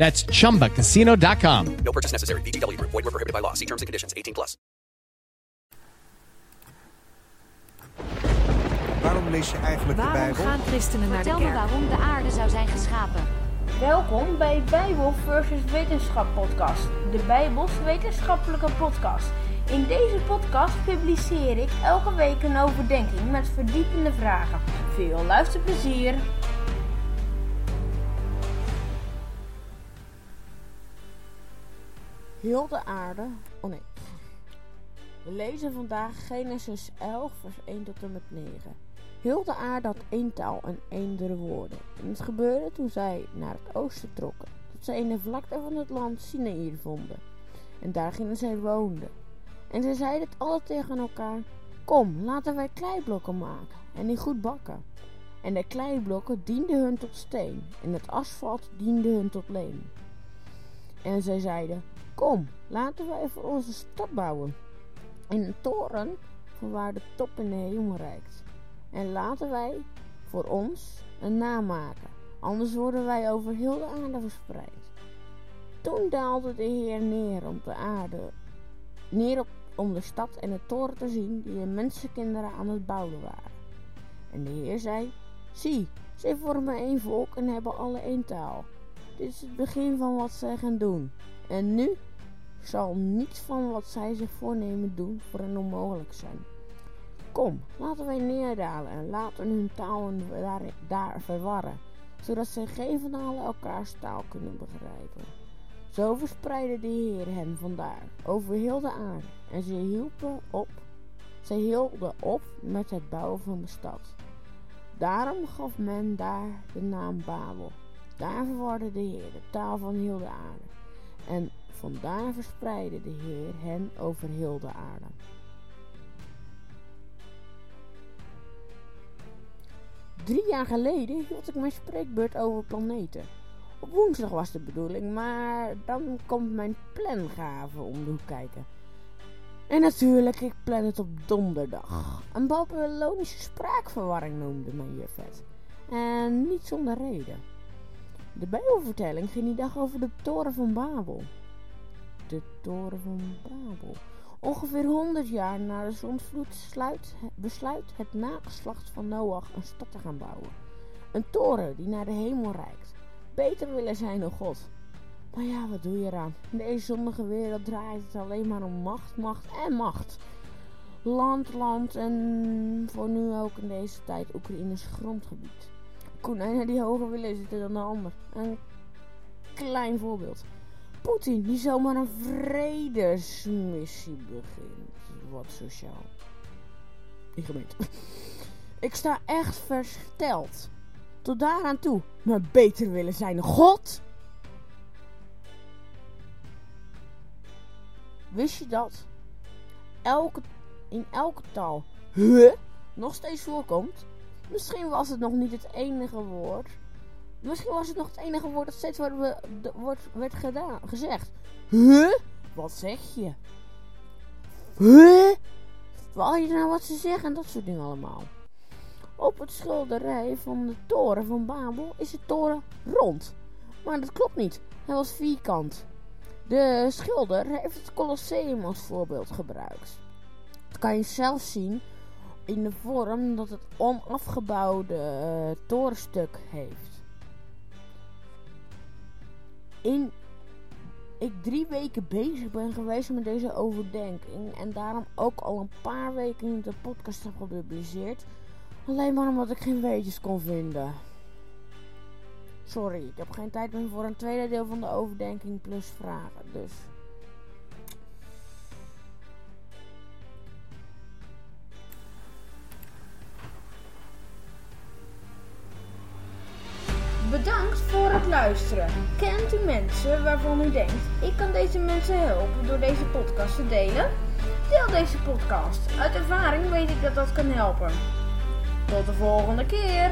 That's chumbacasino.com. No purchase necessary. VGW Group. Void were prohibited by law. See terms and conditions. 18 plus. Waarom lees je eigenlijk de Waarom Bijbel? gaan christenen naar de Vertel me kerk? waarom de aarde zou zijn geschapen. Welkom bij Bijbel versus Wetenschap podcast, de Bijbels wetenschappelijke podcast. In deze podcast publiceer ik elke week een overdenking met verdiepende vragen. Veel luisterplezier! Heel de aarde. Oh nee. We lezen vandaag Genesis 11, vers 1 tot en met 9. Heel de aarde had één taal en eendere woorden. En het gebeurde toen zij naar het oosten trokken, dat zij in de vlakte van het land Sinaïr vonden. En daar gingen zij woonden. En zij zeiden het alle tegen elkaar: Kom, laten wij kleiblokken maken en die goed bakken. En de kleiblokken dienden hun tot steen, en het asfalt diende hun tot leem. En zij zeiden: Kom, laten wij voor onze stad bouwen. In een toren van waar de top in de hemel reikt. En laten wij voor ons een naam maken, anders worden wij over heel de aarde verspreid. Toen daalde de Heer neer om de aarde, neer op, om de stad en de toren te zien die de mensenkinderen aan het bouwen waren. En de Heer zei: Zie, zij vormen één volk en hebben alle één taal. Dit is het begin van wat zij gaan doen. En nu zal niets van wat zij zich voornemen doen voor hen onmogelijk zijn. Kom, laten wij neerdalen en laten hun talen daar, daar verwarren, zodat zij geen van allen elkaars taal kunnen begrijpen. Zo verspreidde de Heer hen vandaar over heel de aarde en ze hielpen op, zij hielden op met het bouwen van de stad. Daarom gaf men daar de naam Babel. Daar verwarde de Heer de taal van heel de aarde. Vandaar verspreidde de Heer hen over heel de aarde. Drie jaar geleden hield ik mijn spreekbeurt over planeten. Op woensdag was de bedoeling, maar dan komt mijn plangave om de hoek kijken. En natuurlijk, ik plan het op donderdag. Een Babylonische spraakverwarring noemde mijn juf het. En niet zonder reden. De Bijbelvertelling ging die dag over de toren van Babel. De toren van Babel. Ongeveer 100 jaar na de zondvloed sluit, besluit het nageslacht van Noach een stad te gaan bouwen. Een toren die naar de hemel reikt. Beter willen zijn dan God. Maar ja, wat doe je eraan? In deze zondige wereld draait het alleen maar om macht, macht en macht. Land, land en voor nu ook in deze tijd Oekraïnes grondgebied. Konijnen die hoger willen zitten dan de ander. Een klein voorbeeld. Poetin die zomaar een vredesmissie begint. Wat sociaal. Ik gemeente. Ik sta echt versteld. Tot daaraan toe. Maar beter willen zijn God. Wist je dat? Elke, in elke taal huh nog steeds voorkomt? Misschien was het nog niet het enige woord. Misschien was het nog het enige woord dat steeds wordt, be- wordt, werd gedaan, gezegd. Huh? Wat zeg je? Huh? Wou je nou wat ze zeggen en dat soort dingen allemaal. Op het schilderij van de toren van Babel is de toren rond. Maar dat klopt niet. Hij was vierkant. De schilder heeft het Colosseum als voorbeeld gebruikt. Dat kan je zelf zien in de vorm dat het onafgebouwde eh, torenstuk heeft. In ik drie weken bezig ben geweest met deze overdenking. En daarom ook al een paar weken niet de podcast heb gepubliceerd. Alleen maar omdat ik geen weetjes kon vinden. Sorry, ik heb geen tijd meer voor een tweede deel van de overdenking plus vragen. Dus. Bedankt voor het luisteren. Kent u mensen waarvan u denkt, ik kan deze mensen helpen door deze podcast te delen? Deel deze podcast. Uit ervaring weet ik dat dat kan helpen. Tot de volgende keer.